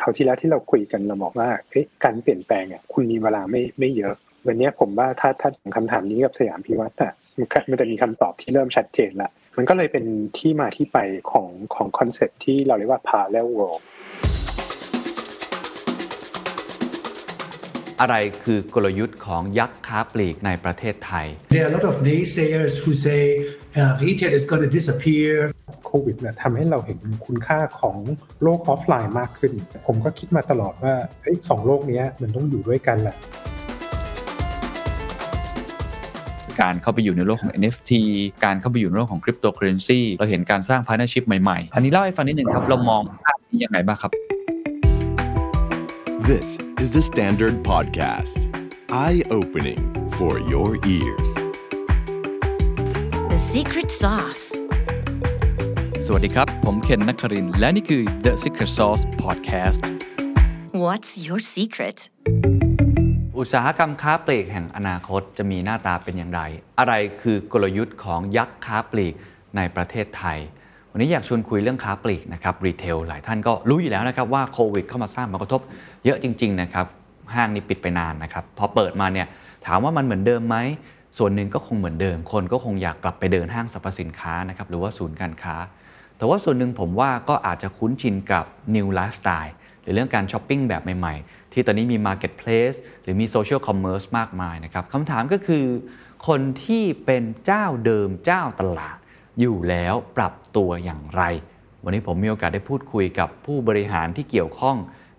คราวที่แล้วที่เราคุยกันเราบอกว่าเอ๊ะการเปลี่ยนแปลงอะคุณมีเวลาไม่ไม่เยอะ วันนี้ผมว่าถ้าถ้าคำถามนี้กับสยามพิวัตรอะมันจะมีคำตอบที่เริ่มชัดเจนละมันก็เลยเป็นที่มาที่ไปของของคอนเซ็ปที่เราเรียกว่า parallel world อะไรคือกลยุทธ์ของยักษ์ค้าปลีกในประเทศไทย There are a lot of naysayers who say uh, retail is going to disappear โควิดเนี่ยทำให้เราเห็นคุณค่าของโลกออฟไลน์มากขึ้น ผมก็คิดมาตลอดว่าเฮ้ยสองโลกนี้มันต้องอยู่ด้วยกันแหละการเข้าไปอยู่ในโลกของ NFT การเข้าไปอยู่ในโลกของ cryptocurrency เราเห็นการสร้าง partnership ใหม่ๆ อันนี้เล่าให้ฟังนิดนึงครับ เรามองภาพนี้ยังไงบ้างครับ This is the Standard Podcast. Eye-opening for your ears. The secret sauce. สวัสดีครับ ผมเคนนักครินทร์และนี่คือ The Secret Sauce Podcast What's your secret? อุตสาหกรรมค้าปลีกแห่งอนาคตจะมีหน้าตาเป็นอย่างไร อะไรคือกลยุทธ์ของยักษ์ค้าปลีกในประเทศไทย วันนี้อยากชวนคุยเรื่องค้าปลีกนะครับรีเทลหลายท่านก็รู้อยู่แล้วนะครับว่าโควิดเข้ามาสร้างผลกระทบ เยอะจริง ๆ นะครับ ห้างนี่ปิดไปนานนะครับ พอเปิดมาเนี่ยถามว่ามันเหมือนเดิมไหมส่วนหนึ่งก็คงเหมือนเดิม คนก็คงอยากกลับไปเดินห้างสรรพสินค้านะครับหรือว่าศูนย์การค้า แต่ว่าส่วนหนึ่งผมว่าก็อาจจะคุ้นชินกับ new lifestyle หรือเรื่องการช้อปปิ้งแบบใหม่ๆ ที่ตอนนี้มี marketplace หรือมี social commerce มากมายนะครับคำถามก็คือ คนที่เป็นเจ้าเดิมเจ้าตลาด อยู่แล้วปรับตัวอย่างไร วันนี้ผมมีโอกาสได้พูดคุยกับผู้บริหารที่เกี่ยวข้อง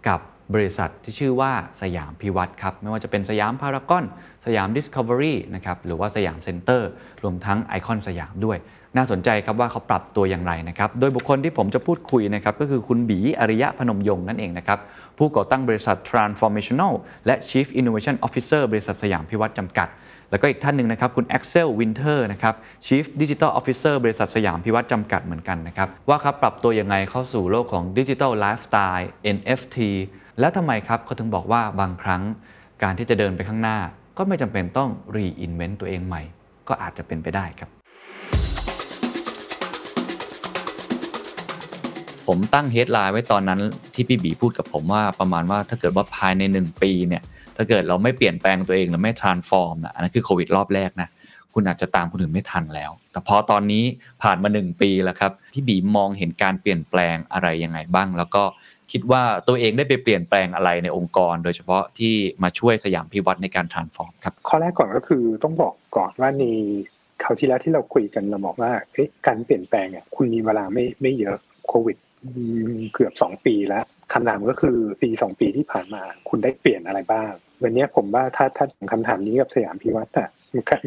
กับบริษัทที่ชื่อว่าสยามพิวัตรครับ ไม่ว่าจะเป็นสยามพารากอน สยามดิสคัฟเวอรี่นะครับหรือว่าสยามเซ็นเตอร์รวมทั้งไอคอนสยามด้วย น่าสนใจครับว่าเขาปรับตัวอย่างไรนะครับ โดยบุคคลที่ผมจะพูดคุยนะครับก็คือคุณบีอริยะพนมยงค์นั่นเองนะครับ ผู้ก่อตั้งบริษัท Transformational และ Chief Innovation Officer บริษัทสยามพิวัตรจำกัด แล้วก็อีกท่านหนึ่งนะครับคุณ Axel Winter นะครับ Chief Digital Officer บริษัทสยามพิวัตรจำกัดเหมือนกันนะครับ ว่าครับปรับตัวยังไงเข้าสู่โลกของ Digital Lifestyle NFT และทำไมครับเขาถึงบอกว่าบางครั้งการที่จะเดินไปข้างหน้า ก็ไม่จำเป็นต้อง reinvent ตัวเองใหม่ ก็อาจจะเป็นไปได้ครับ ผมตั้งเฮดไลน์ไว้ตอนนั้นที่พี่บีพูดกับผมว่าประมาณว่าถ้าเกิดว่าภายใน 1 ปีเนี่ยถ้าเกิดเราไม่เปลี่ยนแปลงตัวเองหรือไม่ transform นะอันนั้นคือโควิดรอบแรกนะคุณอาจจะตามคนอื่นไม่ทันแล้ว แต่พอตอนนี้ผ่านมา 1 ปีแล้วครับพี่บีมองเห็นการเปลี่ยนแปลงอะไรยังไงบ้าง แล้วก็คิดว่าตัวเองได้ไปเปลี่ยนแปลงอะไรในองค์กร โดยเฉพาะที่มาช่วยสยามพิวัตรในการ transform ครับข้อแรกก่อนก็คือต้องบอกก่อนว่าในคราวที่แล้วที่เราคุยกันเราบอกว่าการเปลี่ยนแปลงอะคุณมีเวลาไม่ไม่เยอะโควิด เกือบสองปีแล้วคำถามก็คือปีสองปีที่ผ่านมา คุณได้เปลี่ยนอะไรบ้าง วันนี้ผมว่าถ้าถ้าคำถามนี้กับสยามพิวัตรอะ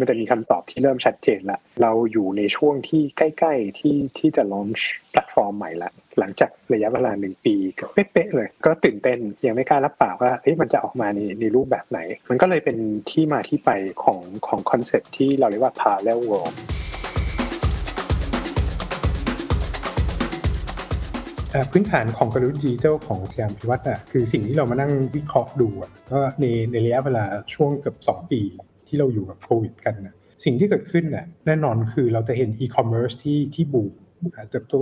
มันจะมีคำตอบที่เริ่มชัดเจนละเราอยู่ในช่วงที่ใกล้ๆที่ที่จะ launch แพลตฟอร์มใหม่ละหลังจากระยะเวลาหนึ่งปีก็เป๊ะๆเลย ก็ตื่นเต้นยังไม่กล้ารับปากว่าเอ๊ะมันจะออกมาในในรูปแบบไหน มันก็เลยเป็นที่มาที่ไปของของ concept ที่เราเรียกว่า parallel world พื้นฐานของกลยุทธ์ดิจิทัลของสยามพิวัตรอะคือสิ่งที่เรามานั่งวิเคราะห์ดูก็ในในระยะเวลาช่วงเกือบ 2 ปีที่เราอยู่กับโควิดกันนะสิ่งที่เกิดขึ้นน่ะแน่นอนคือเราจะเห็นอีคอมเมิร์ซที่ที่บูมเติบโต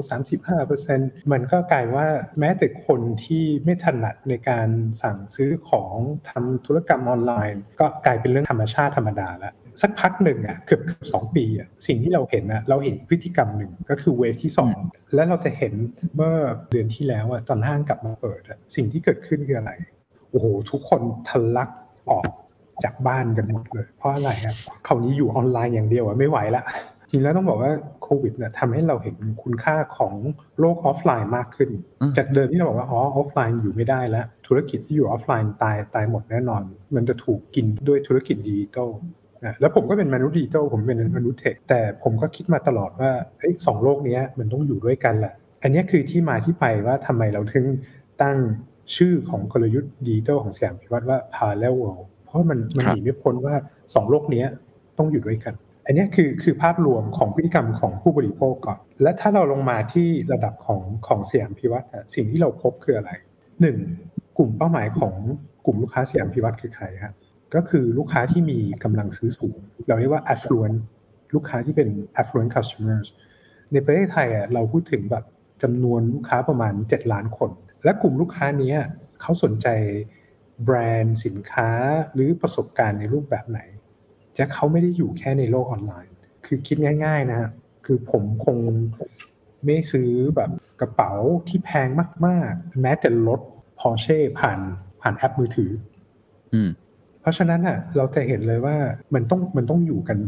35%มันก็กลายว่าแม้แต่คนที่ไม่ถนัดในการสั่งซื้อของทำธุรกรรมออนไลน์ ก็กลายเป็นเรื่องธรรมชาติธรรมดาแล้ว สักพักหนึ่งอะเกือบสองปีอะสิ่งที่เราเห็นนะเราเห็นพฤติกรรมหนึ่งก็คือเวฟที่2และเราจะเห็นเมื่อเดือนที่แล้วอะตอนห้างกลับมาเปิดอะสิ่งที่เกิดขึ้นคืออะไรโอ้โหทุกคนทะลักออกจากบ้านกันหมดเลย เพราะอะไรครับคราวนี้อยู่ออนไลน์อย่างเดียวอะไม่ไหวละจริงแล้วต้องบอกว่าโควิดเนี่ยทำให้เราเห็นคุณค่าของโลกออฟไลน์มากขึ้น จากเดิมที่เราบอกว่าอ๋อออฟไลน์อยู่ไม่ได้แล้ว ธุรกิจที่อยู่ออฟไลน์ตายตายหมดแน่นอน มันจะถูกกินด้วยธุรกิจดิจิตอล นะแล้วผมก็เป็นมนุษย์ดิจิตอลผมเป็นมนุษย์ tech แต่ผมก็คิดมาตลอดว่าสองโลกนี้มันต้องอยู่ด้วยกันแหละอันนี้คือที่มาที่ไปว่าทำไมเราถึงตั้งชื่อของกลยุทธ์ดิจิตอลของสยามพิวัตรว่า parallel world เพราะมันมันหนีไม่พ้นว่าสองโลกนี้ต้องอยู่ด้วยกัน อันนี้คือคือภาพรวมของพฤติกรรมของผู้บริโภคก่อน และถ้าเราลงมาที่ระดับของของสยามพิวัตรสิ่งที่เราพบคืออะไรหนึ่งกลุ่มเป้าหมายของกลุ่มลูกค้าสยามพิวัตรคือใครครับ ก็คือลูกค้าที่มีกำลังซื้อสูง เราเรียกว่า affluent ลูกค้าที่เป็น affluent customers ในประเทศไทยอะเราพูดถึงแบบจำนวนลูกค้าประมาณ 7 ล้านคน และกลุ่มลูกค้านี้เขาสนใจแบรนด์สินค้าหรือประสบการณ์ในรูปแบบไหน จะเขาไม่ได้อยู่แค่ในโลกออนไลน์ คือคิดง่าย ๆนะฮะคือผมคงไม่ซื้อแบบกระเป๋าที่แพงมาก ๆ แม้แต่รถพอเช่ผ่านผ่านแอปมือถืออืม เพราะฉะนั้นอะเราจะเห็นเลยว่ามันต้องมันต้องอยู่กัน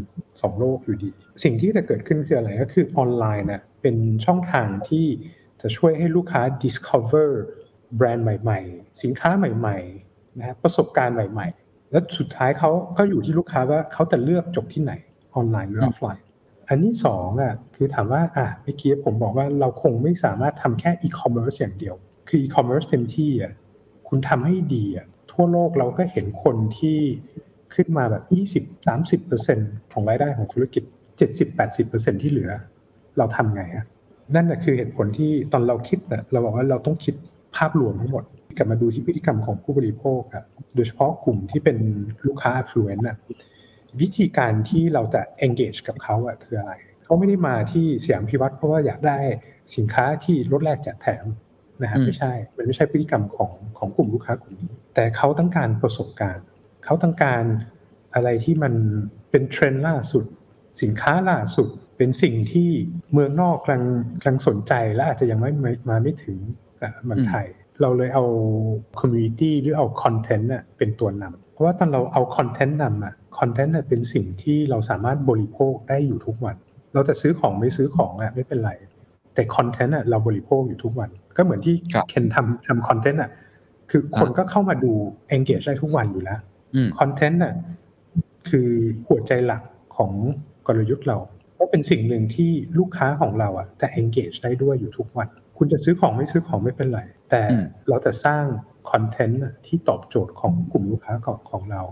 สองโลกอยู่ดี สิ่งที่จะเกิดขึ้นคืออะไรก็คือออนไลน์น่ะเป็นช่องทางที่จะช่วยให้ลูกค้า discover แบรนด์ใหม่ ๆ สินค้าใหม่ๆนะครับประสบการณ์ใหม่ ๆ แล้วสุดท้ายเขาก็อยู่ที่ลูกค้าว่าเขาจะเลือกจบที่ไหนออนไลน์หรือออฟไลน์ อันที่สองอะคือถามว่าอะเมื่อกี้ผมบอกว่าเราคงไม่สามารถทำแค่อีคอมเมิร์ซอย่างเดียว คืออีคอมเมิร์ซเต็มที่อะคุณทำให้ดีอะ ทั่วโลกเราก็เห็นคนที่ขึ้นมาแบบ 20-30%ของรายได้ของธุรกิจ 70-80%ที่เหลือ เราทำไงอะนั่นแหะคือเหตุผลที่ตอนเราคิดน่ะเราบอกว่าเราต้องคิดภาพรวมทั้งหมด กลับมาดูที่พฤติกรรมของผู้บริโภคอะโดยเฉพาะกลุ่มที่เป็นลูกค้า affluent อะวิธีการที่เราจะ engage กับเขาอะคืออะไร เขาไม่ได้มาที่สยามพิวัตรเพราะว่าอยากได้สินค้าที่ลดแลกแจกแถมนะฮะอืมไม่ใช่ มันไม่ใช่พฤติกรรมของของกลุ่มลูกค้ากลุ่มนี้ แต่เขาต้องการประสบการณ์ เขาต้องการอะไรที่มันเป็นเทรนด์ล่าสุด สินค้าล่าสุด เป็นสิ่งที่เมืองนอกกำลังกำลังสนใจและอาจจะยังไม่มามาไม่ถึงอะเมืองไทย เราเลยเอา community หรือเอาคอนเทนต์เป็นตัวนำเพราะว่าตอนเราเอาคอนเทนต์นำอะคอนเทนต์เป็นสิ่งที่เราสามารถบริโภคได้อยู่ทุกวัน เราจะซื้อของไม่ซื้อของอะไม่เป็นไร แต่คอนเทนต์อะเราบริโภคอยู่ทุกวัน ก็เหมือนที่คุณเคนทำทำคอนเทนต์อะ คือคนก็เข้ามาดู engage ได้ทุกวันอยู่แล้วอืมคอนเทนต์น่ะคือหัวใจหลักของกลยุทธ์เราก็เป็นสิ่งหนึ่งที่ลูกค้าของเราอะจะ engage ได้ด้วยอยู่ทุกวัน คุณจะซื้อของไม่ซื้อของไม่เป็นไร แต่อืมเราจะสร้างคอนเทนต์ที่ตอบโจทย์ของกลุ่มลูกค้าของของเรา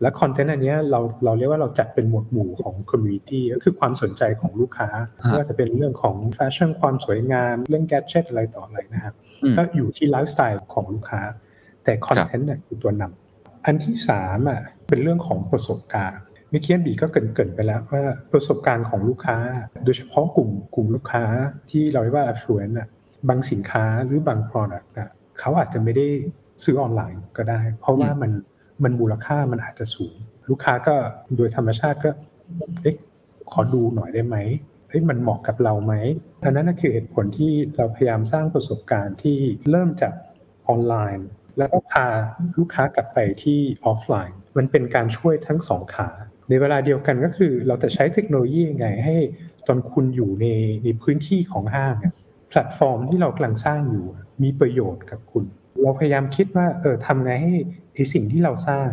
และคอนเทนต์อันเนี้ยเราเราเรียกว่าเราจัดเป็นหมวดหมู่ของ community ก็คือความสนใจของลูกค้าไม่ว่าจะเป็นเรื่องของแฟชั่นความสวยงาม เรื่อง gadget อะไรต่ออะไรนะครับอืม ก็อยู่ที่ไลฟ์สไตล์ของลูกค้า แต่คอนเทนต์เนี่ยคือตัวนำอันที่สามอะเป็นเรื่องของประสบการณ์เมื่อกี้บีก็เกริ่นๆไปแล้วว่าประสบการณ์ของลูกค้า โดยเฉพาะกลุ่มกลุ่มลูกค้าที่เราเรียกว่า affluent อะบางสินค้าหรือบาง product อะเขาอาจจะไม่ได้ซื้อออนไลน์ก็ได้ เพราะว่ามันมันมูลค่ามันอาจจะสูง ลูกค้าก็โดยธรรมชาติก็เอ๊ะขอดูหน่อยได้ไหมเฮ้ยมันเหมาะกับเราไหมอันนั้นคือเหตุผลที่เราพยายามสร้างประสบการณ์ที่เริ่มจากออนไลน์ แล้วก็พาลูกค้ากลับไปที่ออฟไลน์ มันเป็นการช่วยทั้งสองขา ในเวลาเดียวกันก็คือเราจะใช้เทคโนโลยียังไงให้ตอนคุณอยู่ในในพื้นที่ของห้างแพลตฟอร์มที่เรากำลังสร้างอยู่มีประโยชน์กับคุณ เราพยายามคิดว่าเออทำไงให้ไอสิ่งที่เราสร้าง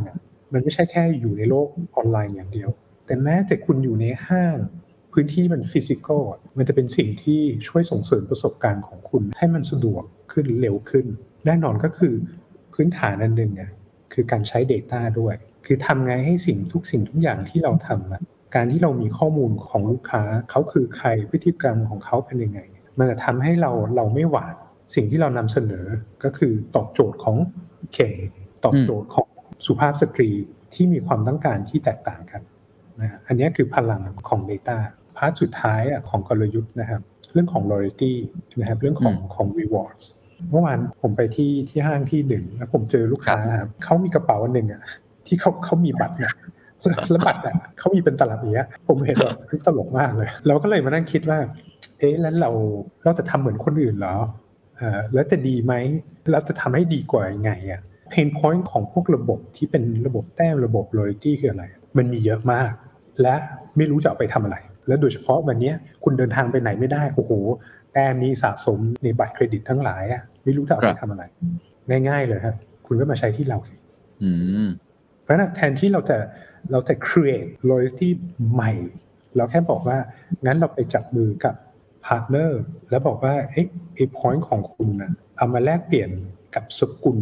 มันไม่ใช่แค่อยู่ในโลกออนไลน์อย่างเดียว แต่แม้แต่คุณอยู่ในห้าง พื้นที่มันฟิสิกอลมันจะเป็นสิ่งที่ช่วยส่งเสริมประสบการณ์ของคุณให้มันสะดวกขึ้นเร็วขึ้น แน่นอนก็คือพื้นฐานอันหนึ่งอะคือการใช้ Data ด้วย คือทำไงให้สิ่งทุกสิ่งทุกอย่างที่เราทำอะการที่เรามีข้อมูลของลูกค้าเขาคือใครพฤติกรรมของเขาเป็นยังไง มันจะทำให้เราเราไม่หวาดสิ่งที่เรานำเสนอก็คือตอบโจทย์ของเข่งตอบโจทย์ของสุภาพสตรีที่มีความต้องการที่แตกต่างกันนะฮะอันนี้คือพลังของ Data พาร์ทสุดท้ายอะของกลยุทธ์นะครับ เรื่องของ loyalty นะครับเรื่องของของ rewards เมื่อวานผมไปที่ที่ห้างที่หนึ่งแล้วผมเจอลูกค้าครับเขามีกระเป๋าอันหนึ่งอะที่เขาเขามีบัตรเนี่ยแล้วบัตรอะเขามีเป็นตลับอย่างเงี้ย ผมเห็นแบบเฮ้ยตลกมากเลย เราก็เลยมานั่งคิดว่า เอ๊ะแล้วเราเราจะทำเหมือนคนอื่นเหรอเอ่อแล้วจะดีไหมแล้วจะทำให้ดีกว่ายังไงอะ pain point ของพวกระบบที่เป็นระบบแต้มระบบ loyalty คืออะไร มันมีเยอะมาก และไม่รู้จะเอาไปทำอะไร แล้วโดยเฉพาะวันเนี้ยคุณเดินทางไปไหนไม่ได้โอ้โหแต้มนี้สะสมในบัตรเครดิตทั้งหลายอะไม่รู้จะเอาไปทำอะไร ง่าย ๆ เลยครับ คุณก็มาใช้ที่เราสิอืมเพราะฉะนั้นแทนที่เราจะเราจะ create loyalty ใหม่ เราแค่บอกว่า งั้นเราไปจับมือกับ partner แล้วบอกว่าเอ้ไอ้ point ของคุณนะเอามาแลกเปลี่ยนกับสกุล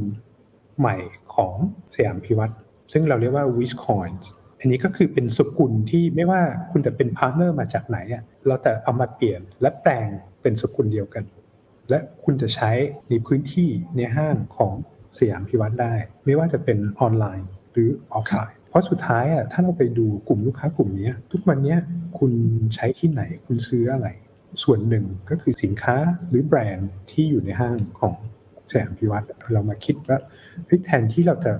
ใหม่ของสยามพิวัตรซึ่งเราเรียกว่า VIZ Coins อันนี้ก็คือเป็นสกุลที่ไม่ว่าคุณจะเป็น partner มาจากไหนอะเราแต่เอามาเปลี่ยนและแปลงเป็นสกุลเดียวกัน และคุณจะใช้ในพื้นที่ในห้างของสยามพิวัตรได้ ไม่ว่าจะเป็นออนไลน์หรือออฟไลน์เพราะสุดท้ายอะถ้าเราไปดูกลุ่มลูกค้ากลุ่มเนี้ยทุกวันเนี้ยคุณใช้ที่ไหนคุณซื้ออะไร ส่วนหนึ่งก็คือสินค้าหรือแบรนด์ที่อยู่ในห้างของสสยามพิวัตรเรามาคิดว่าเฮ้ยแทนที่เราจะ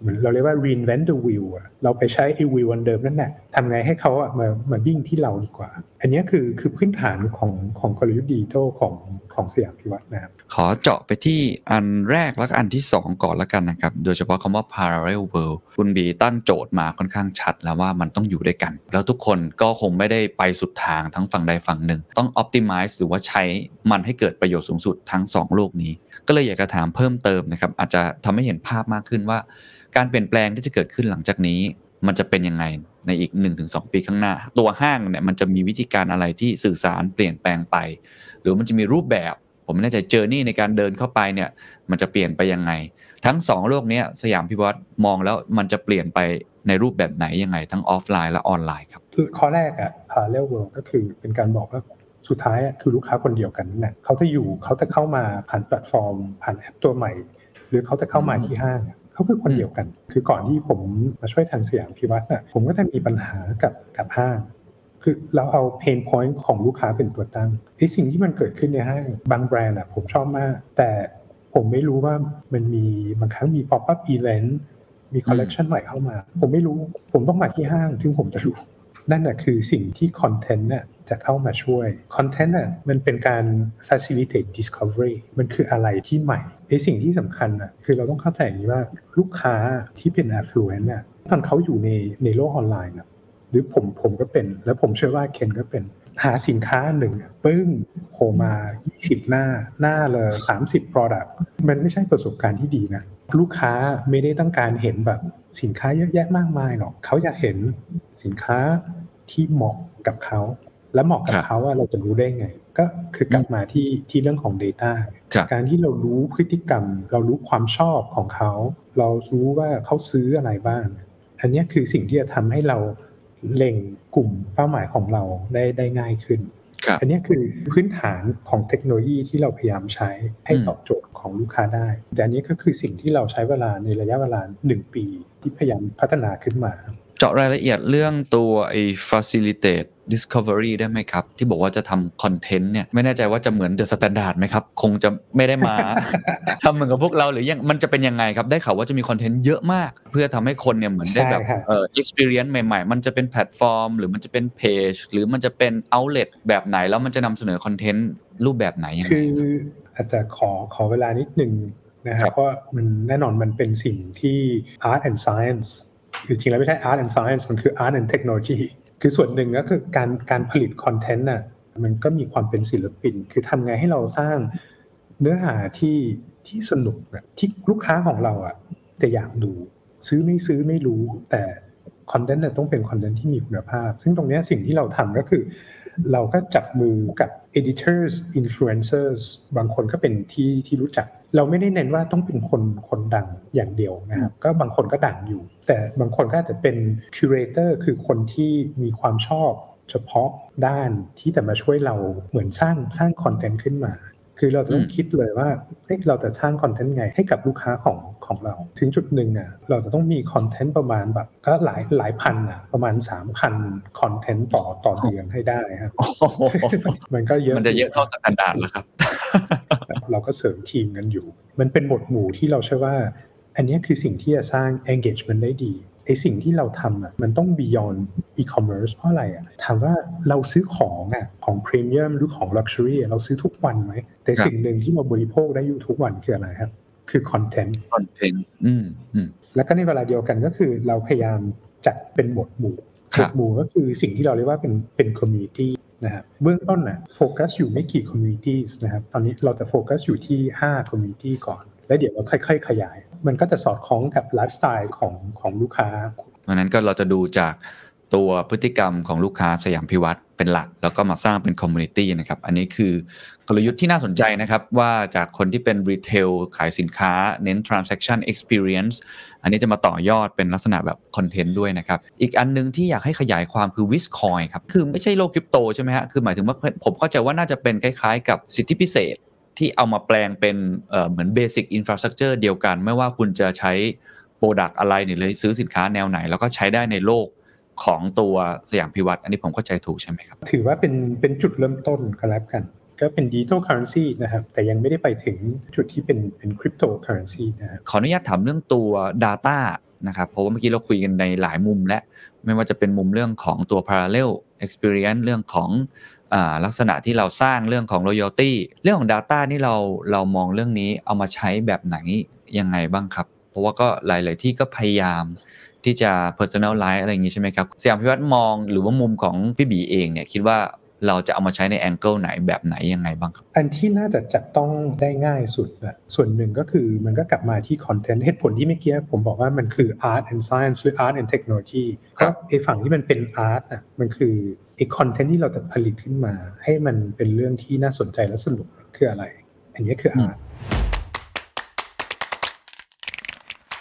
เหมือนเราเรียกว่า reinvent the wheel เราไปใช้ไอ้ wheel อันเดิมนั่นแหละ ทำไงให้เขาอะมามาวิ่งที่เราดีกว่า อันนี้คือคือพื้นฐานของของกลยุทธ์ดิจิทัลของของสยามพิวัตรนะครับ ขอเจาะไปที่อันแรกแล้วอันที่ 2 ก่อนล้วกันนะครับ โดยเฉพาะคำว่า parallel world คุณบีตั้งโจทย์มาค่อนข้างชัดแล้วว่ามันต้องอยู่ด้วยกัน แล้วทุกคนก็คงไม่ได้ไปสุดทางทั้งฝั่งใดฝั่งหนึ่ง ต้อง optimize หรือว่าใช้มันให้เกิดประโยชน์สูงสุดทั้ง 2 โลกนี้ ก็เลยอยากจะถามเพิ่มเติมนะครับอาจจะทำให้เห็นภาพมากขึ้นว่า การเปลี่ยนแปลงที่จะเกิดขึ้นหลังจากนี้ มันจะเป็นยังไงในอีก 1-2 ปีข้างหน้า ตัวห้างเนี่ยมันจะมีวิธีการอะไรที่สื่อสารเปลี่ยนแปลงไป หรือมันจะมีรูปแบบ ผมไม่แน่ใจ journey ในการเดินเข้าไปเนี่ย มันจะเปลี่ยนไปยังไง ทั้งสองโลกนี้สยามพิวัตรมองแล้วมันจะเปลี่ยนไปในรูปแบบไหนยังไง ทั้งออฟไลน์และออนไลน์ครครับคือข้อแรกอะ parallel world ก็คือเป็นการบอกว่าสุดท้ายอะคือลูกค้าคนเดียวกันนั่นแหละเขาจะอยู่เขาจะเข้ามาผ่านแพลตฟอร์ม ผ่านแอปตัวใหม่ หรือเขาจะเข้ามาที่ห้าง เขาคือคนเดียวกัน คือก่อนที่ผมมาช่วยทางสยามพิวัตรน่ะผมก็จะมีปัญหากับกับห้างคือเราเอา pain point ของลูกค้าเป็นตัวตั้งไอ้สิ่งที่มันเกิดขึ้นในห้างบางแบรนด์อะผมชอบมาก แต่ผมไม่รู้ว่ามันมีบางครั้งมี pop up event มีคอลเลกชันใหม่เข้ามา ผมไม่รู้ ผมต้องมาที่ห้างถึงผมจะรู้ นั่นแหละคือสิ่งที่คอนเทนต์น่ะ จะเข้ามาช่วยคอนเทนต์น่ะมันเป็นการ facilitate discovery มันคืออะไรที่ใหม่ไอ้สิ่งที่สำคัญน่ะคือเราต้องเข้าใจอย่างนี้ว่าลูกค้าที่เป็น affluent น่ะตอนเขาอยู่ในในโลกออนไลน์น่ะหรือผมผมก็เป็น แล้วผมเชื่อว่าเคนก็เป็นหาสินค้าหนึ่งปึ้งโผล่มา 20 หน้า หน้าเลย30 product มันไม่ใช่ประสบการณ์ที่ดีนะ ลูกค้าไม่ได้ต้องการเห็นแบบสินค้าเยอะแยะมากมายหรอกเขาอยากเห็นสินค้าที่เหมาะกับเขา และเหมาะกับครับเขาว่าเราจะรู้ได้ไง ก็คือกลับมาที่ที่เรื่องของ Data ครับการที่เรารู้พฤติกรรม เรารู้ความชอบของเขา เรารู้ว่าเขาซื้ออะไรบ้าง อันเนี้ยคือสิ่งที่จะทำให้เราเล็งกลุ่มเป้าหมายของเราได้ได้ง่ายขึ้นครับอันเนี้ยคือพื้นฐานของเทคโนโลยีที่เราพยายามใช้ให้อืมตอบโจทย์ของลูกค้าได้ แต่อันนี้ก็คือสิ่งที่เราใช้เวลาในระยะเวลา1ปี ที่พยายามพัฒนาขึ้นมา เจาะรายละเอียดเรื่องตัวไอ้ facilitate discovery ได้ไหมครับ ที่บอกว่าจะทำคอนเทนต์เนี่ยไม่แน่ใจว่าจะเหมือน The Standard ไหมครับ คงจะไม่ได้มา ทำเหมือนกับพวกเราหรือยังมันจะเป็นยังไงครับ ได้ข่าวว่าจะมีคอนเทนต์เยอะมาก เพื่อทำให้คนเนี่ยเหมือนได้แบบใช่ครับเอ่อ experience ใหม่ๆ มันจะเป็นแพลตฟอร์ม หรือมันจะเป็นเพจหรือมันจะเป็น outlet แบบไหนแล้วมันจะนำเสนอคอนเทนต์รูปแบบไหนยังไงคืออาจจะขอขอเวลานิดนึงนะคครัรับบเพราะมันแน่นอนมันเป็นสิ่งที่ art and science คือจริงแล้วไม่ใช่ art and science มันคือ art and technology คือส่วนหนึ่งก็คือการการผลิตคอนเทนต์น่ะมันก็มีความเป็นศิลปิน คือทำไงให้เราสร้างเนื้อหาที่ที่สนุกอะที่ลูกค้าของเราอะจะอยากดู ซื้อไม่ซื้อไม่รู้ แต่คอนเทนต์น่ะต้องเป็นคอนเทนต์ที่มีคุณภาพ ซึ่งตรงนี้สิ่งที่เราทำก็คือ เราก็จับมือกับ editors influencers บางคนก็เป็นที่ที่รู้จัก เราไม่ได้เน้นว่าต้องเป็นคนคนดังอย่างเดียวนะครับ ก็บางคนก็ดังอยู่ แต่บางคนก็อาจจะเป็นคิวเรเตอร์คือคนที่มีความชอบเฉพาะด้านที่แต่มาช่วยเราเหมือนสร้างสร้างคอนเทนต์ขึ้นมา คือเราจะต้องอืมคิดเลยว่าเฮ้ยเราจะสร้างคอนเทนต์ไงให้กับลูกค้าของของเรา ถึงจุดหนึ่งอะเราจะต้องมีคอนเทนต์ประมาณแบบก็หลายหลายพันอะประมาณ3,000คอนเทนต์ต่อต่อเดือนให้ได้ครับโอ้โหมันก็เยอะมันจะเยอะเท่า Standard แล้วครับ เราก็เสริมทีมกันอยู่ มันเป็นหมวดหมู่ที่เราเชื่อว่า อันเนี้ยคือสิ่งที่จะสร้าง engagement ได้ดี ไอ้สิ่งที่เราทำอะมันต้อง beyond e-commerce เพราะอะไรอะถามว่าเราซื้อของอะของ premium หรือของ luxury อะเราซื้อทุกวันไหม แต่ครับสิ่งหนึ่งที่เราบริโภคได้อยู่ทุกวันคืออะไรครับ คือ content คอนเทนต์อืมอืมแล้วก็ในเวลาเดียวกันก็คือเราพยายามจัดเป็นหมวดหมู่ครับหมวดหมู่ก็คือสิ่งที่เราเรียกว่าเป็นเป็นคอมมูนิตี้นะครับเบื้องต้นน่ะโฟกัสอยู่ไม่กี่คอมมูนิตี้นะครับตอนนี้เราจะโฟกัสอยู่ที่5คอมมูนิตี้ก่อน แล้วเดี๋ยวเราค่อย ๆ ขยาย มันก็จะสอดคล้องกับไลฟ์สไตล์ของของลูกค้าเพราะนั้นก็เราจะดูจากตัวพฤติกรรมของลูกค้าสยามพิวัตรเป็นหลัก แล้วก็มาสร้างเป็นคอมมูนิตี้นะครับ อันนี้คือกลยุทธ์ที่น่าสนใจนะครับ ว่าจากคนที่เป็น retail ขายสินค้าเน้น transaction experience อันนี้จะมาต่อยอดเป็นลักษณะแบบคอนเทนต์ด้วยนะครับ อีกอันหนึ่งที่อยากให้ขยายความคือ w i s c o i n ครับ คือไม่ใช่โลกคริปโตใช่ไหมฮะคือหมายถึงว่าผมเข้าใจว่าน่าจะเป็นคล้ายๆ กับสิทธิพิเศษ ที่เอามาแปลงเป็นเอ่อเหมือนเบสิ c อินฟราสตรักเจอร์เดียวกัน ไม่ว่าคุณจะใช้ product อะไรเนี่ยเลยซื้อสินค้าแนวไหน แล้วก็ใช้ได้ในโลกของตัวสยามพิวัตรอันนี้ผมเข้าใจถูกใช่ไหมครับ ถือว่าเป็นเป็นจุดเริ่มต้นก็แล้วกัน ก็เป็น digital currency นะครับ แต่ยังไม่ได้ไปถึงจุดที่เป็นเป็นคริปโตเคอเรนซีนะครับขออนุญาตถามเรื่องตัว Data นะครับเพราะว่าเมื่อกี้เราคุยกันในหลายมุมและไม่ว่าจะเป็นมุมเรื่องของตัว parallel experience เรื่องของอา ลักษณะที่เราสร้างเรื่องของ loyalty เรื่องของ Data นี่เราเรามองเรื่องนี้เอามาใช้แบบไหนยังไงบ้างครับ เพราะว่าก็หลาย ๆ ที่ก็พยายามที่จะ personalize อะไรอย่างงี้ใช่ไหมครับสยามพิวัตรมองหรือว่ามุมของพี่บีเองเนี่ยคิดว่า เราจะเอามาใช้ใน angle ไหนแบบไหนยังไงบ้างครับ อันที่น่าจะจับต้องได้ง่ายสุดนะส่วนหนึ่งก็คือมันก็กลับมาที่คอนเทนต์เหตุผลที่เมื่อกี้ผมบอกว่ามันคือ art and science หรือ art and technology ครับราะไอ้ฝั่งที่มันเป็น art น่ะมันคือไอ้คอนเทนต์ที่เราจะผลิตขึ้นมา ให้มันเป็นเรื่องที่น่าสนใจและสนุกคืออะไร อันนี้คือ art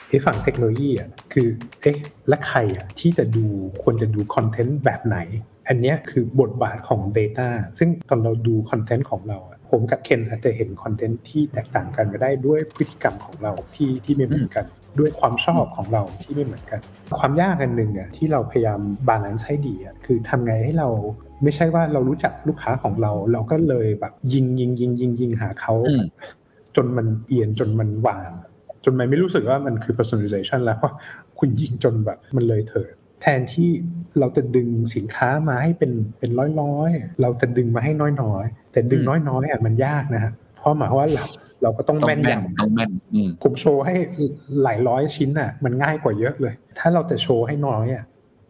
ไอ้ฝั่งเทคโนโลยีอะคือเอ๊ะและใครอะที่จะดูควรจะดูคอนเทนต์แบบไหน อันเนี้ยคือบทบาทของ Data ซึ่งตอนเราดูคอนเทนต์ของเราอะผมกับเคนอาจจะเห็นคอนเทนต์ที่แตกต่างกันก็ได้ด้วยพฤติกรรมของเราที่ที่ไม่เหมือนกันด้วยความชอบของเราที่ไม่เหมือนกัน ความยากอันหนึ่งอะที่เราพยายาม balance ให้ดีอะคือทำไงให้เราไม่ใช่ว่าเรารู้จักลูกค้าของเรา เราก็เลยแบบยิงยิงยิงยิงยิงหาเขาอืมจนมันเอียนจนมันวาง จนมันไม่รู้สึกว่ามันคือ personalization แล้วเพราะคุณยิงจนแบบมันเลยเถิด แทนที่เราจะดึงสินค้ามาให้เป็นเป็นร้อยร้อยๆเราจะดึงมาให้น้อยๆ แต่ดึงอืมน้อยๆอะมันยากนะฮะเพราะหมายความว่าเราเราก็ต้องต้องแม่นแม่นยำต้องแม่นอืมผมโชว์ให้หลายร้อยชิ้นอะ มันง่ายกว่าเยอะเลย ถ้าเราจะโชว์ให้น้อยอะ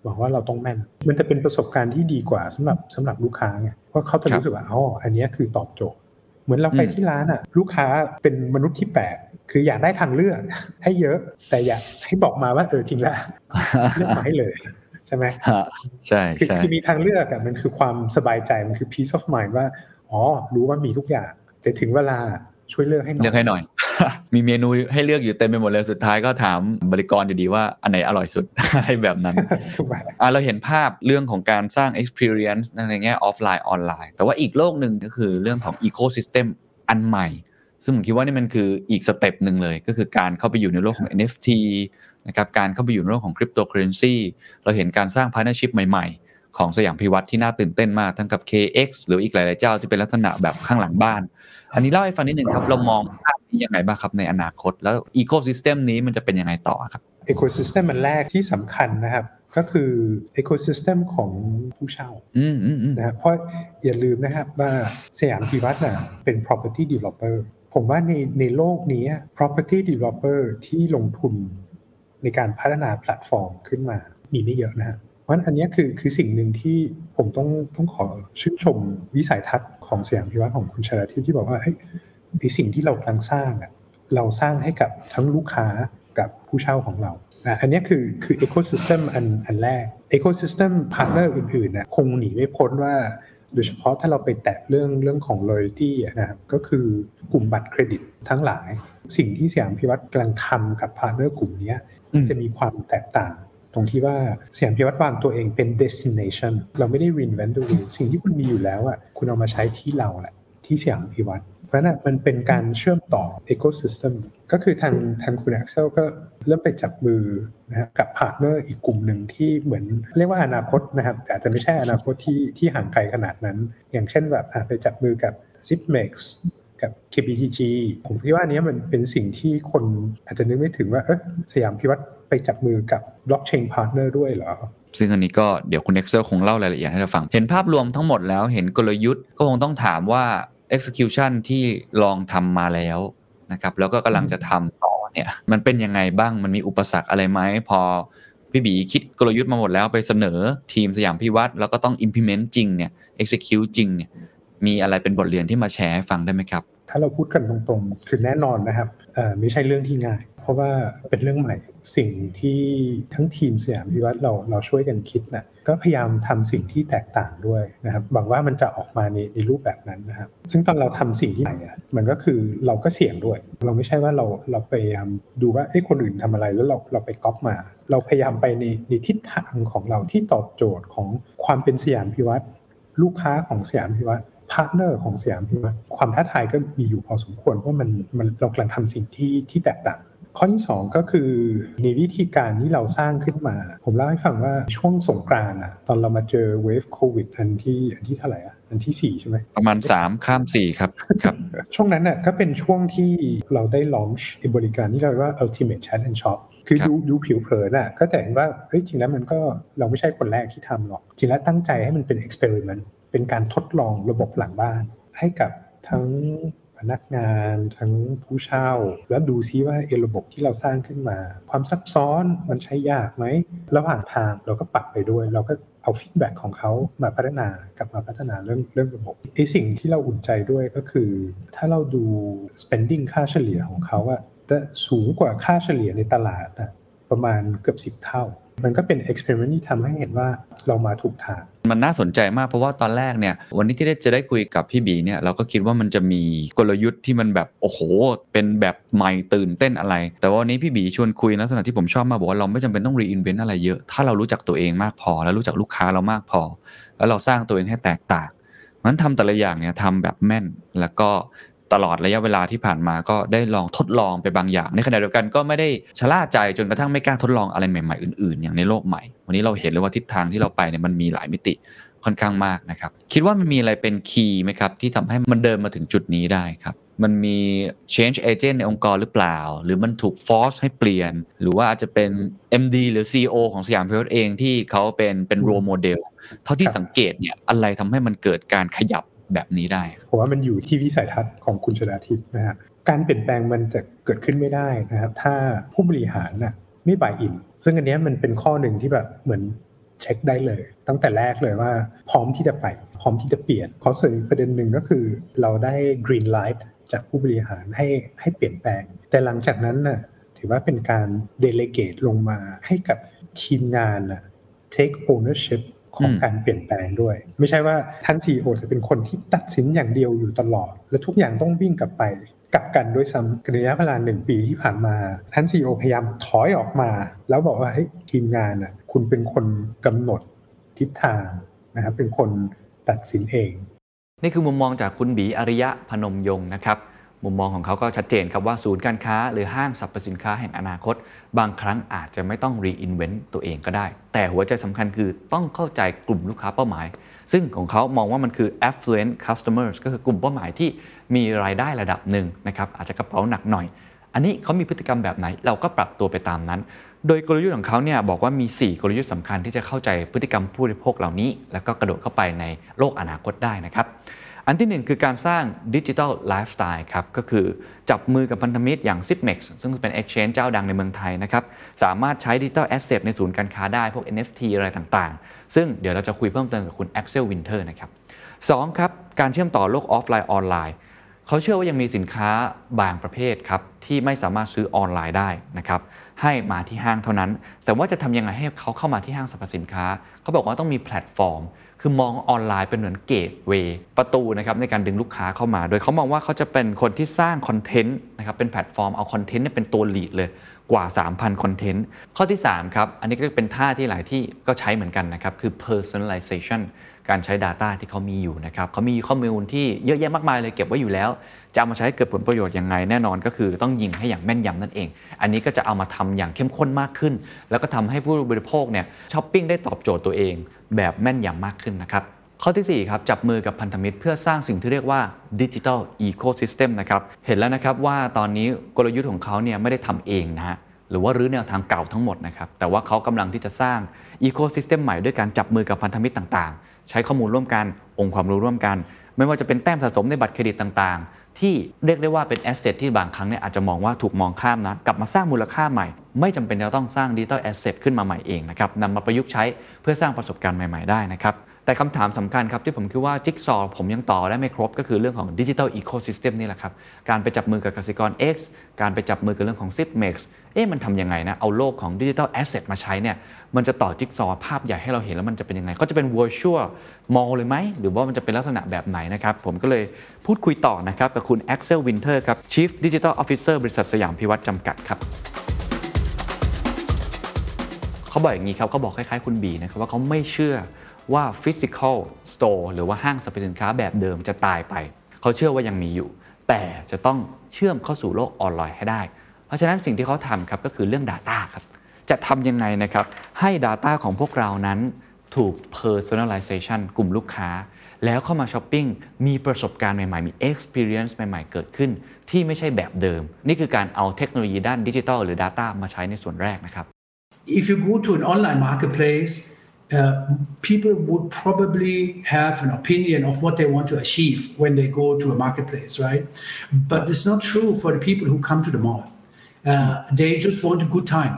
หวังว่าเราต้องแม่น มันจะเป็นประสบการณ์ที่ดีกว่าสำหรับสำหรับลูกค้าไงเพราะเขาจะครับรู้สึกว่าอ๋ออันเนี้ยคือตอบโจทย์ เหมือนเราไปอืมที่ร้านอะ ลูกค้าเป็นมนุษย์ที่แปลก คืออยากได้ทางเลือกให้เยอะ แต่อยากให้บอกมาว่าเออจริงแล้วเลือกมาให้เลยใช่ไหมฮะใช่คือใช่คือมีทางเลือกอะมันคือความสบายใจมันคือ peace of mind ว่าอ๋อรู้ว่ามีทุกอย่าง แต่ถึงเวลาช่วยเลือกให้หน่อยเลือกให้หน่อย มีเมนูให้เลือกอยู่เต็มไปหมดเลยสุดท้ายก็ถามบริกรอยู่ดีว่าอันไหนอร่อยสุดอะไรแบบนั้นถูกไหมอะเราเห็นภาพเรื่องของการสร้าง experience ในแง่ออฟไลน์ออนไลน์ แต่ว่าอีกโลกหนึ่งก็คือเรื่องของ ecosystem อันใหม่ ซึ่งผมคิดว่านี่มันคืออีกสเต็ปหนึ่งเลย ก็คือการเข้าไปอยู่ในโลกของ NFT นะครับการเข้าไปอยู่ในโลกของ cryptocurrency เราเห็นการสร้าง partnership ใหม่ๆ ของสยามพิวัตรที่น่าตื่นเต้นมาก ทั้งกับ KX หรืออีกหลายๆเจ้าที่เป็นลักษณะแบบข้างหลังบ้าน อันนี้เล่าให้ฟังนิดหนึ่งครับ เรามองภาพนี้ยังไงบ้างครับในอนาคต แล้ว ecosystem นี้มันจะเป็นยังไงต่อครับ ecosystem มันแรกที่สำคัญนะครับก็คือ ecosystem ของผู้เช่าอืมอืมอืมนะครับเพราะอย่าลืมนะครับว่าสยามพิวัตรน่ะเป็น property developer ผมว่าในในโลกนี้ property developer ที่ลงทุนในการพัฒนาแพลตฟอร์มขึ้นมามีไม่เยอะนะฮะเพราะฉะนั้นอันนี้คือคือสิ่งหนึ่งที่ผมต้องต้องขอชื่นชมวิสัยทัศน์ของสยามพิวัตรของคุณชนาทิพที่บอกว่าเฮ้ยไอสิ่งที่เรากำลังสร้างอะเราสร้างให้กับทั้งลูกค้ากับผู้เช่าของเราอะอันนี้คือคือ ecosystem อันอันแรก ecosystem partner อื่นๆนะคงหนีไม่พ้นว่า โดยเฉพาะถ้าเราไปแตะเรื่องเรื่องของ loyalty อะนะครับก็คือกลุ่มบัตรเครดิตทั้งหลาย สิ่งที่สยามพิวัตรกำลังทำกับพาร์ทเนอร์กลุ่มเนี้ยอืมจะมีความแตกต่าง ตรงที่ว่าสยามพิวัตรวางตัวเองเป็น destination เราไม่ได้ reinvent the wheel สิ่งที่คุณมีอยู่แล้วอะคุณเอามาใช้ที่เราแหละที่สยามพิวัตร เพราะฉะนั้นมันเป็นการเชื่อมต่อ ecosystem ก็คือทางทางคุณ Axel ก็เริ่มไปจับมือนะครับกับพาร์ทเนอร์อีกกลุ่มหนึ่งที่เหมือนเรียกว่าอนาคตนะครับแต่อาจจะไม่ใช่อนาคตที่ที่ห่างไกลขนาดนั้น อย่างเช่นแบบอะไปจับมือกับ Zipmex กับ KBTG ผมคิดว่าอันเนี้ยมันเป็นสิ่งที่คนอาจจะนึกไม่ถึงว่าเออสยามพิวัตรไปจับมือกับ blockchain partner ด้วยเหรอซึ่งอันนี้ก็เดี๋ยวคุณ Excel คงเล่ารายละเอียดให้เราฟัง เห็นภาพรวมทั้งหมดแล้วเห็นกลยุทธ์ก็คงต้องถามว่า execution ที่ลองทำมาแล้วนะครับ แล้วก็กำลังจะทำต่อเนี่ย มันเป็นยังไงบ้างมันมีอุปสรรคอะไรไหมพอพี่บีคิดกลยุทธ์มาหมดแล้วไปเสนอทีมสยามพิวัตรแล้วก็ต้อง implement จริงเนี่ย execute จริงเนี่ยมีอะไรเป็นบทเรียนที่มาแชร์ให้ฟังได้ไหมครับ ถ้าเราพูดกันตรงๆ คือแน่นอนนะครับเอ่อไม่ใช่เรื่องที่ง่าย เพราะว่าเป็นเรื่องใหม่สิ่งที่ทั้งทีมสยามพิวัตรเราเราช่วยกันคิดนะ ก็พยายามทำสิ่งที่แตกต่างด้วยนะครับหวังว่ามันจะออกมาในในรูปแบบนั้นนะครับ ซึ่งตอนเราทำสิ่งที่ใหม่อะมันก็คือเราก็เสี่ยงด้วย เราไม่ใช่ว่าเราเราพยายามดูว่าเอ้คนอื่นทำอะไรแล้วเราเราไปก๊อปมา เราพยายามไปในในทิศทางของเราที่ตอบโจทย์ของความเป็นสยามพิวัตรลูกค้าของสยามพิวัตรพาร์ทเนอร์ของสยามพิวัตรความท้าทายก็มีอยู่พอสมควรเพราะมันมันเรากำลังทำสิ่งที่ที่แตกต่าง ข้อที่ 2 ก็คือในวิธีการที่เราสร้างขึ้นมา ผมเล่าให้ฟังว่าช่วงสงกรานต์อะตอนเรามาเจอ wave โควิดอันที่อันที่เท่าไหร่อะอันอันที่สี่ใช่ไหมประมาณ 3 ข้าม 4 ครับครับ ช่วงนั้นน่ะก็เป็นช่วงที่เราได้ launch ไอ้บริการที่เราเรียกว่า ultimate chat and shop คือครับดูดูผิวเผินน่ะก็แต่เห็นว่าเฮ้ยจริงแล้วมันก็เราไม่ใช่คนแรกที่ทำหรอกจริงแล้วตั้งใจให้มันเป็น experiment เป็นการทดลองระบบหลังบ้าน ให้กับทั้ง พนักงานทั้งผู้เช่า แล้วดูซิว่าไอ้ระบบที่เราสร้างขึ้นมา ความซับซ้อนมันใช้ยากไหม ระหว่างทางเราก็ปรับไปด้วย เราก็เอา feedback ของเขามาพัฒนากลับมาพัฒนาเรื่องเรื่องระบบไอ้สิ่งที่เราอุ่นใจด้วยก็คือ ถ้าเราดู spending ค่าเฉลี่ยของเขาอะจะสูงกว่าค่าเฉลี่ยในตลาดนะประมาณเกือบ 10 เท่า มันก็เป็น experiment ที่ทำให้เห็นว่าเรามาถูกทาง มันน่าสนใจมากเพราะว่าตอนแรกเนี่ยวันนี้ที่ได้จะได้คุยกับพี่บีเนี่ยเราก็คิดว่ามันจะมีกลยุทธ์ที่มันแบบโอ้โห เป็นแบบใหม่ตื่นเต้นอะไร แต่ว่าวันนี้พี่บีชวนคุยลักษณะที่ผมชอบมาบอกว่าเราไม่จำเป็นต้อง reinvent อะไรเยอะ ถ้าเรารู้จักตัวเองมากพอ แล้วรู้จักลูกค้าเรามากพอ แล้วเราสร้างตัวเองให้แตกต่างนั้นทำแต่ละอย่างเนี่ยทำแบบแม่นแล้วก็ ตลอดระยะเวลาที่ผ่านมาก็ได้ลองทดลองไปบางอย่าง ในขณะเดียวกันก็ไม่ได้ชะล่าใจจนกระทั่งไม่กล้าทดลองอะไรใหม่ๆอื่นๆ อย่างในโลกใหม่ วันนี้เราเห็นเลยว่าทิศทางที่เราไปเนี่ยมันมีหลายมิติค่อนข้างมากนะครับ คิดว่ามันมีอะไรเป็นคีย์ไหมครับ ที่ทำให้มันเดินมาถึงจุดนี้ได้ครับ มันมี change agent ในองค์กรหรือเปล่า หรือมันถูก force ให้เปลี่ยน หรือว่าอาจจะเป็น MD หรือ CEO ของสยามพิวัตเองที่เขาเป็นเป็น role model เท่าที่สังเกตเนี่ยอะไรทำให้มันเกิดการขยับ แบบนี้ได้ผมว่ามันอยู่ที่วิสัยทัศน์ของคุณชนาทิพย์นะฮะการเปลี่ยนแปลงมันจะเกิดขึ้นไม่ได้นะครับถ้าผู้บริหารน่ะไม่บายอินซึ่งอันนี้มันเป็นข้อหนึ่งที่แบบเหมือนเช็คได้เลย ตั้งแต่แรกเลยว่า พร้อมที่จะไป พร้อมที่จะเปลี่ยนข้อเสนอประเด็นหนึ่งก็คือ เราได้ green light จากผู้บริหารให้ให้เปลี่ยนแปลง แต่หลังจากนั้นน่ะถือว่าเป็นการ delegate ลงมาให้กับทีมงานน่ะ take ownership ของอืมการเปลี่ยนแปลงด้วย ไม่ใช่ว่าท่าน CEO จะเป็นคนที่ตัดสินอย่างเดียวอยู่ตลอด และทุกอย่างต้องวิ่งกลับไปกลับกันด้วยซ้ำระยะเวลาหนึ่งปีที่ผ่านมาท่าน CEO พยายามถอยออกมา แล้วบอกว่าเฮ้ยทีมงานน่ะคุณเป็นคนกำหนดทิศทางนะครับเป็นคนตัดสินเอง นี่คือมุมมองจากคุณบีอริยะพนมยงค์นะครับ มุมมองของเขาก็ชัดเจนครับว่าศูนย์การค้า หรือห้างสรรพสินค้าแห่งอนาคต บางครั้งอาจจะไม่ต้อง reinvent ตัวเองก็ได้ แต่หัวใจสำคัญคือต้องเข้าใจกลุ่มลูกค้าเป้าหมาย ซึ่งของเขามองว่ามันคือ affluent customers ก็คือกลุ่มเป้าหมายที่มีรายได้ระดับหนึ่งนะครับอาจจะกระเป๋าหนักหน่อย อันนี้เขามีพฤติกรรมแบบไหนเราก็ปรับตัวไปตามนั้น โดยกลยุทธ์ของเขาเนี่ยบอกว่ามี 4 กลยุทธ์สำคัญที่จะเข้าใจพฤติกรรมผู้บริโภคเหล่านี้ แล้วก็กระโดดเข้าไปในโลกอนาคตได้นะครับ อันที่ 1 คือการสร้างดิจิทัลไลฟ์สไตล์ครับ ก็คือจับมือกับพันธมิตรอย่าง s i p m e x ซึ่งเป็น Exchange เจ้าดังในเมืองไทยนะครับ สามารถใช้ digital asset ในศูนย์การค้าได้พวก NFT อะไรต่างๆ ซึ่งเดี๋ยวเราจะคุยเพิ่มเติมกับคุณ Axel Winter นะครับ 2. ครับ การเชื่อมต่อโลกออฟไลน์ออนไลน์เขาเชื่อว่ายังมีสินค้าบางประเภทครับ ที่ไม่สามารถซื้อออนไลน์ได้นะครับให้มาที่ห้างเท่านั้น แต่ว่าจะทำยังไงให้เขาเข้ามาที่ห้างสรรพสินค้า เขาบอกว่าต้องมีแพลตฟอร์ม คือมองออนไลน์เป็นเหมือน gateway ประตูนะครับในการดึงลูกค้าเข้ามา โดยเขามองว่าเขาจะเป็นคนที่สร้างคอนเทนต์นะครับเป็นแพลตฟอร์มเอาคอนเทนต์เนี่ยเป็นตัว lead เลยกว่า 3,000 คอนเทนต์ ข้อที่ 3 ครับ อันนี้ก็เป็นท่าที่หลายที่ก็ใช้เหมือนกันนะครับ คือ personalization การใช้ Data ที่เขามีอยู่นะครับเขามีข้อมูลที่เยอะแยะมากมายเลยเก็บไว้อยู่แล้ว จะเอามาใช้เกิดผลประโยชน์ยังไง แน่นอนก็คือต้องยิงให้อย่างแม่นยำนั่นเอง อันนี้ก็จะเอามาทำอย่างเข้มข้นมากขึ้น แล้วก็ทำให้ผู้บริโภคเนี่ยช้อปปิ้งได้ตอบโจทย์ตัวเอง แบบแม่นยำมากขึ้นนะครับข้อทีสี่ 4 ครับ จับมือกับพันธมิตรเพื่อสร้างสิ่งที่เรียกว่า digital ecosystem นะครับ เห็นแล้วนะครับว่าตอนนี้กลยุทธ์ของเขาเนี่ยไม่ได้ทำเองนะฮะหรือว่ารื้อแนวทางเก่าทั้งหมดนะครับ แต่ว่าเขากำลังที่จะสร้าง ecosystem ใหม่ด้วยการจับมือกับพันธมิตรต่างๆ ใช้ข้อมูลร่วมกัน องค์ความรู้ร่วมกัน ไม่ว่าจะเป็นแต้มสะสมในบัตรเครดิตต่างๆ ที่เรียกได้ว่าเป็น asset ที่บางครั้งเนี่ยอาจจะมองว่าถูกมองข้ามนะ กลับมาสร้างมูลค่าใหม่ ไม่จำเป็นจะต้องสร้าง digital asset ขึ้นมาใหม่เองนะครับนำมาประยุกต์ใช้เพื่อสร้างประสบการณ์ใหม่ ๆ ได้นะครับ แต่คำถามสำคัญครับที่ผมคิดว่าจิ๊กซอผมยังต่อได้ไม่ครบก็คือเรื่องของ digital ecosystem นี่แหละครับ การไปจับมือกับกสิกร X การไปจับมือกับเรื่องของ s i p m e x เอ๊ะมันทำยังไงนะ เอาโลกของ digital asset มาใช้เนี่ยมันจะต่อจิ๊กซอภาพใหญ่ให้เราเห็นแล้วมันจะเป็นยังไง ก็จะเป็น virtual mall เลยไหม หรือว่ามันจะเป็นลักษณะแบบไหนนะครับ ผมก็เลยพูดคุยต่อนะครับกับคุณ Axel Winter ครับ Chief Digital Officer บริษัทสยามพิวัตรจำกัดครับเขาบอกอย่างนี้ครับเขาบอกคล้ายๆคุณบีนะครับว่าเขาไม่เชื่อ ว่า physical store หรือว่าห้างสรรพสินค้าแบบเดิมจะตายไป เขาเชื่อว่ายังมีอยู่ แต่จะต้องเชื่อมเข้าสู่โลกออนไลน์ให้ได้ เพราะฉะนั้นสิ่งที่เขาทำครับก็คือเรื่อง Data ครับ จะทำยังไงนะครับให้ Data ของพวกเรานั้นถูก personalization กลุ่มลูกค้า แล้วเข้ามาช้อปปิ้งมีประสบการณ์ใหม่ๆ มี experience ใหม่ๆ เกิดขึ้น ที่ไม่ใช่แบบเดิม นี่คือการเอาเทคโนโลยีด้านดิจิทัลหรือ Data มาใช้ในส่วนแรกนะครับ If you go to an online marketplace, people would probably have an opinion of what they want to achieve when they go to a marketplace, right? But it's not true for the people who come to the mall. Uh, they just want a good time.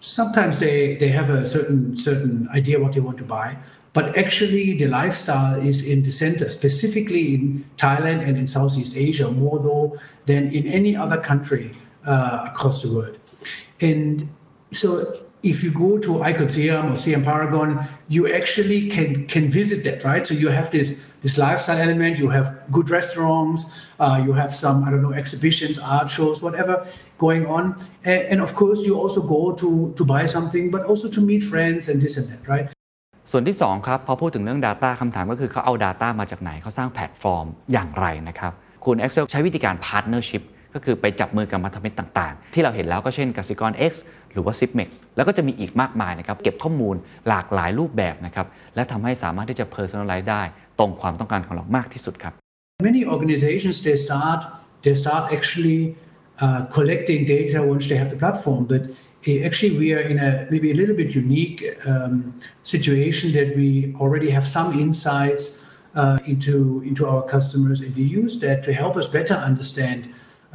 Sometimes they, they have a certain certain idea what they want to buy, but actually the lifestyle is in the center, specifically in Thailand and in Southeast Asia, more though than in any other country uh, across the world. And so if you go to Iconium or CM Paragon, you actually can can visit that, right? So you have this this lifestyle element. You have good restaurants. Uh, you have some I don't know exhibitions, art shows, whatever going on. And, and of course, you also go to to buy something, but also to meet friends and this and that, right? ส่วนที่ 2 ครับ พอพูดถึงเรื่อง Data คำถามก็คือเขาเอา Data มาจากไหน เขาสร้างแพลตฟอร์มอย่างไรนะครับ คุณ Excel ใช้วิธีการ Partnership ก็คือไปจับมือกับมัธมิตรต่างๆ ที่เราเห็นแล้วก็เช่นกสิกร X หรือว่า Zipmex แล้วก็จะมีอีกมากมายนะครับ เก็บข้อมูลหลากหลายรูปแบบนะครับ และทำให้สามารถที่จะ personalize ได้ตรงความต้องการของเรามากที่สุดครับ Many organizations they start they start actually uh, collecting data once they have the platform, but actually we are in a maybe a little bit unique um, situation that we already have some insights uh, into into our customers, and we use that to help us better understand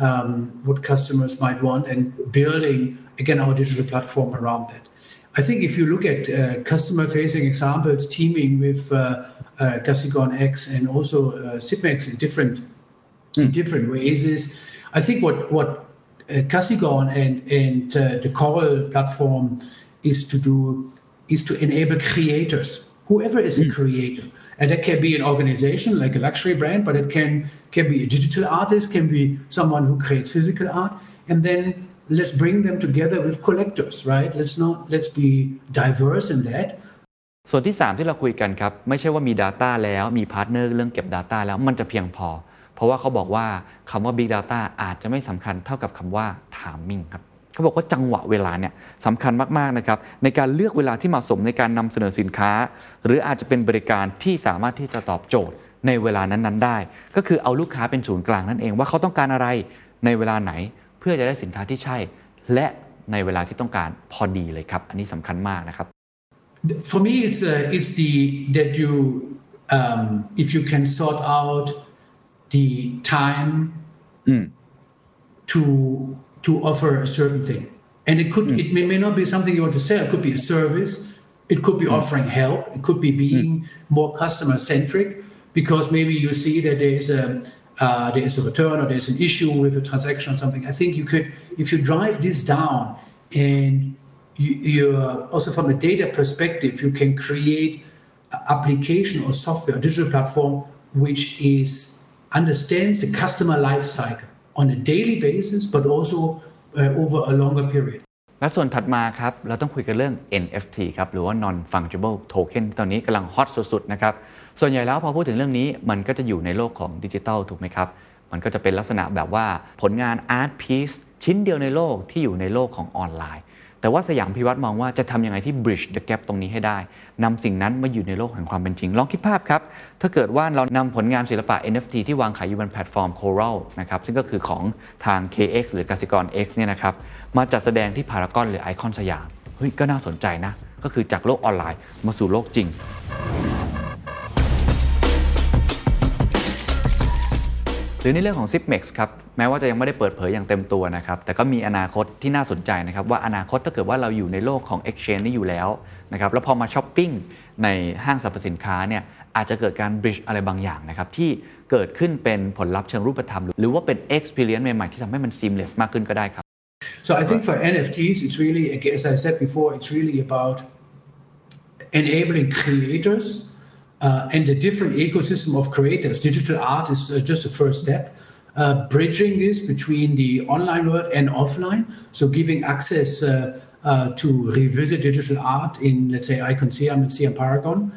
um, what customers might want and building again our digital platform around that. I think if you look at uh, customer facing examples teaming with uh, uh, Gasigon X and also uh, Zipmex in different in different ways is I think what what uh, Casigon and and uh, the Coral platform is to do is to enable creators, whoever is a creator, and that can be an organization like a luxury brand, but it can can be a digital artist, can be someone who creates physical art, and then let's bring them together with collectors, right? Let's not let's be diverse in that. ส่วนที่ 3 ที่เราคุยกันครับ ไม่ใช่ว่ามี Data แล้วมีพาร์ทเนอร์เรื่องเก็บ Data แล้วมันจะเพียงพอ เพราะว่าเขาบอกว่าคำว่า Big Data อาจจะไม่สำคัญเท่ากับคำว่า Timing ครับเขาบอกว่าจังหวะเวลาเนี่ยสำคัญมาก ๆ นะครับ ในการเลือกเวลาที่เหมาะสมในการนำเสนอสินค้า หรืออาจจะเป็นบริการที่สามารถที่จะตอบโจทย์ในเวลานั้น ๆ ได้ ก็คือเอาลูกค้าเป็นศูนย์กลางนั่นเองว่าเขาต้องการอะไรในเวลาไหน พื่อจะได้สินค้าที่ใช่ และในเวลาที่ต้องการพอดีเลยครับ อันนี้สำคัญมากนะครับ for me it's uh, it's the that you um, if you can sort out the time to to offer a certain thing and it could it may, may not be something you want to sell it could be a service it could be offering help it could be being more customer centric because maybe you see that there's a uh, there's a return or there's an issue with a transaction or something i think you could if you drive this down and you, you uh, also from a data perspective, you can create an application or software, a digital platform, which is understands the customer life cycle on a daily basis, but also uh, over a longer period. และส่วนถัดมาครับ เราต้องคุยกันเรื่อง NFT ครับ หรือว่า non fungible token ตอนนี้กำลังฮอตสุดๆ นะครับ ส่วนใหญ่แล้วพอพูดถึงเรื่องนี้มันก็จะอยู่ในโลกของดิจิทัลถูกไหมครับ มันก็จะเป็นลักษณะแบบว่าผลงาน art piece ชิ้นเดียวในโลกที่อยู่ในโลกของออนไลน์ แต่ว่าสยามพิวัตรมองว่าจะทำยังไงที่ bridge the gap ตรงนี้ให้ได้นำสิ่งนั้นมาอยู่ในโลกแห่งความเป็นจริง ลองคิดภาพครับ ถ้าเกิดว่าเรานำผลงานศิลปะ NFT ที่วางขายอยู่บนแพลตฟอร์ม Coral นะครับซึ่งก็คือของทาง KX หรือกสิกร X เนี่ยนะครับมาจัดแสดงที่พารากอนหรือไอคอนสยามเฮ้ยก็น่าสนใจนะก็คือจากโลกออนไลน์มาสู่โลกจริง หรือในเรื่องของ Zipmex ครับแม้ว่าจะยังไม่ได้เปิดเผยอย่างเต็มตัวนะครับแต่ก็มีอนาคตที่น่าสนใจนะครับว่าอนาคตถ้าเกิดว่าเราอยู่ในโลกของ Exchange นี่อยู่แล้วนะครับแล้วพอมาช้อปปิ้งในห้างสรรพสินค้าเนี่ยอาจจะเกิดการ bridge อะไรบางอย่างนะครับที่เกิดขึ้นเป็นผลลัพธ์เชิงรูปธรรม หรือว่าเป็น experience ใหม่ๆที่ทำให้มัน seamless มากขึ้นก็ได้ครับ So I think for NFTs, it's really, as I said before, it's really about enabling creators and the different ecosystem of creators. Digital art is uh, just the first step. Uh, bridging this between the online world and offline, so giving access uh, uh, to revisit digital art in, let's say, Icon Siam and Siam Paragon.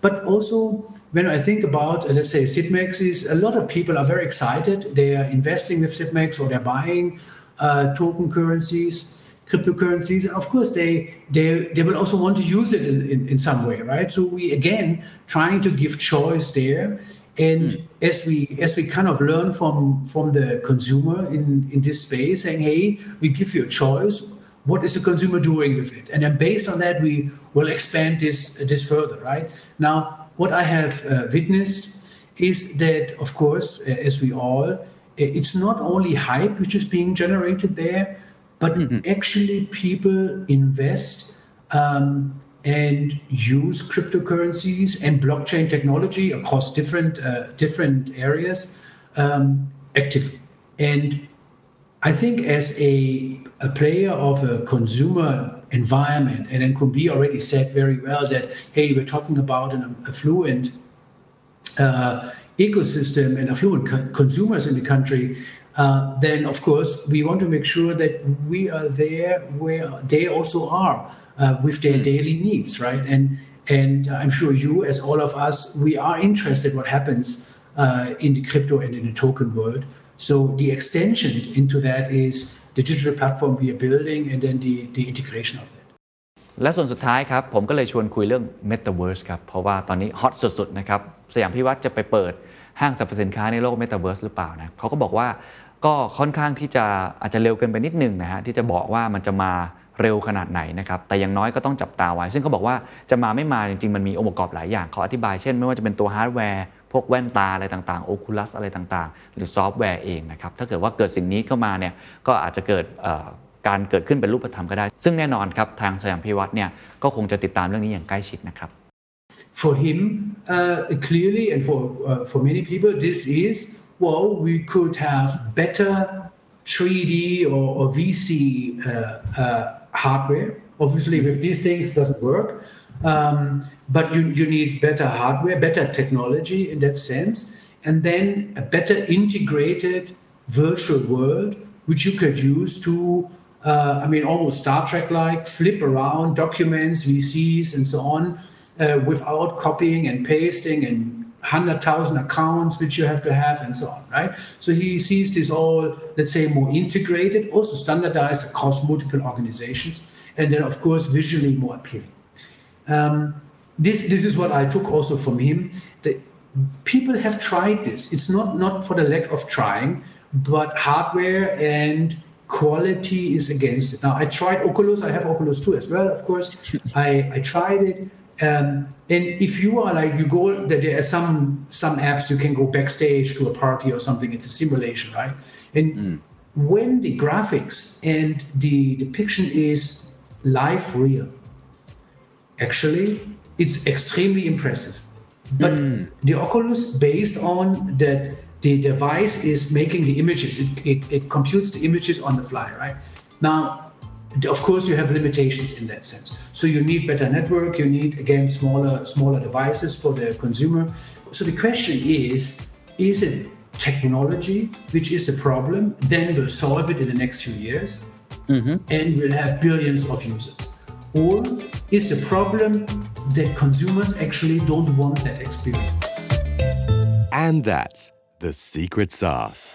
But also, when I think about, uh, let's say, Sitmex, is a lot of people are very excited. They are investing with Sitmex or they're buying uh, token currencies cryptocurrencies. Of course, they, they, they will also want to use it in, in, in some way, right? So we, again, trying to give choice there. And as we as we kind of learn from from the consumer in, in this space, saying, hey, we give you a choice. What is the consumer doing with it? And then based on that, we will expand this this further, right? Now, what I have uh, witnessed is that, of course, uh, as we all, it's not only hype which is being generated there, but actually people invest um, and use cryptocurrencies and blockchain technology across different uh, different areas um, actively. And I think as a, a player of a consumer environment, and then Kumbi already said very well that hey, we're talking about an affluent uh, ecosystem and affluent co- consumers in the country. Uh, then of course we want to make sure that we are there where they also are uh, with their daily needs, right? And and I'm sure you, as all of us, we are interested what happens uh, in the crypto and in the token world. So the extension into that is the digital platform we are building, and then the the integration of that. และส่วนสุดท้ายครับ ผมก็เลยชวนคุยเรื่อง Metaverse ครับ เพราะว่าตอนนี้ฮอตสุดๆนะครับ สยามพิวัตรจะไปเปิดห้างสรรพสินค้าในโลก Metaverse หรือเปล่านะเขาก็บอกว่า ก็ค่อนข้างที่จะอาจจะเร็วเกินไปนิดนึงนะฮะที่จะบอกว่ามันจะมาเร็วขนาดไหนนะครับแต่อย่างน้อยก็ต้องจับตาไว้ ซึ่งเขาบอกว่าจะมาไม่มาจริงๆ มันมีองค์ประกอบหลายอย่างเขาอธิบายเช่น ไม่ว่าจะเป็นตัวฮาร์ดแวร์ พวกแว่นตาอะไรต่างๆ Oculus อะไรต่างๆ หรือซอฟต์แวร์เองนะครับถ้าเกิดว่าเกิดสิ่งนี้เข้ามาเนี่ยก็อาจจะเกิดการเกิดขึ้นเป็นรูปธรรมก็ได้ ซึ่งแน่นอนครับทางสยามพิวัตรเนี่ยก็คงจะติดตามเรื่องนี้อย่างใกล้ชิดนะครับ for him, uh, clearly, and for uh, for many people, this is well, we could have better 3D or, or VR uh, uh, hardware. Obviously, with these things, doesn't work. Um, but you, you need better hardware, better technology in that sense, and then a better integrated virtual world, which you could use to uh, I mean, almost Star Trek like, flip around documents, VCs, and so on, uh, without copying and pasting and 100,000 accounts which you have to have, and so on, right? So he sees this all, let's say, more integrated, also standardized across multiple organizations, and then, of course, visually more appealing. Um, this, this is what I took also from him. That people have tried this. It's not, not for the lack of trying, but hardware and quality is against it. Now I tried Oculus. I have Oculus 2 as well, of course. I, I tried it. Um, and if you are like you go, there are some some apps you can go backstage to a party or something. It's a simulation, right? And when the graphics and the depiction is live real, actually, it's extremely impressive. But the Oculus, based on that the device is making the images, it, it, it computes the images on the fly, right? Now, of course, you have limitations in that sense. So you need better network, you need again smaller, smaller devices for the consumer. So the question is, is it technology which is the problem? Then we'll solve it in the next few years mm-hmm. and we'll have billions of users. Or is the problem that consumers actually don't want that experience? And that's the secret sauce.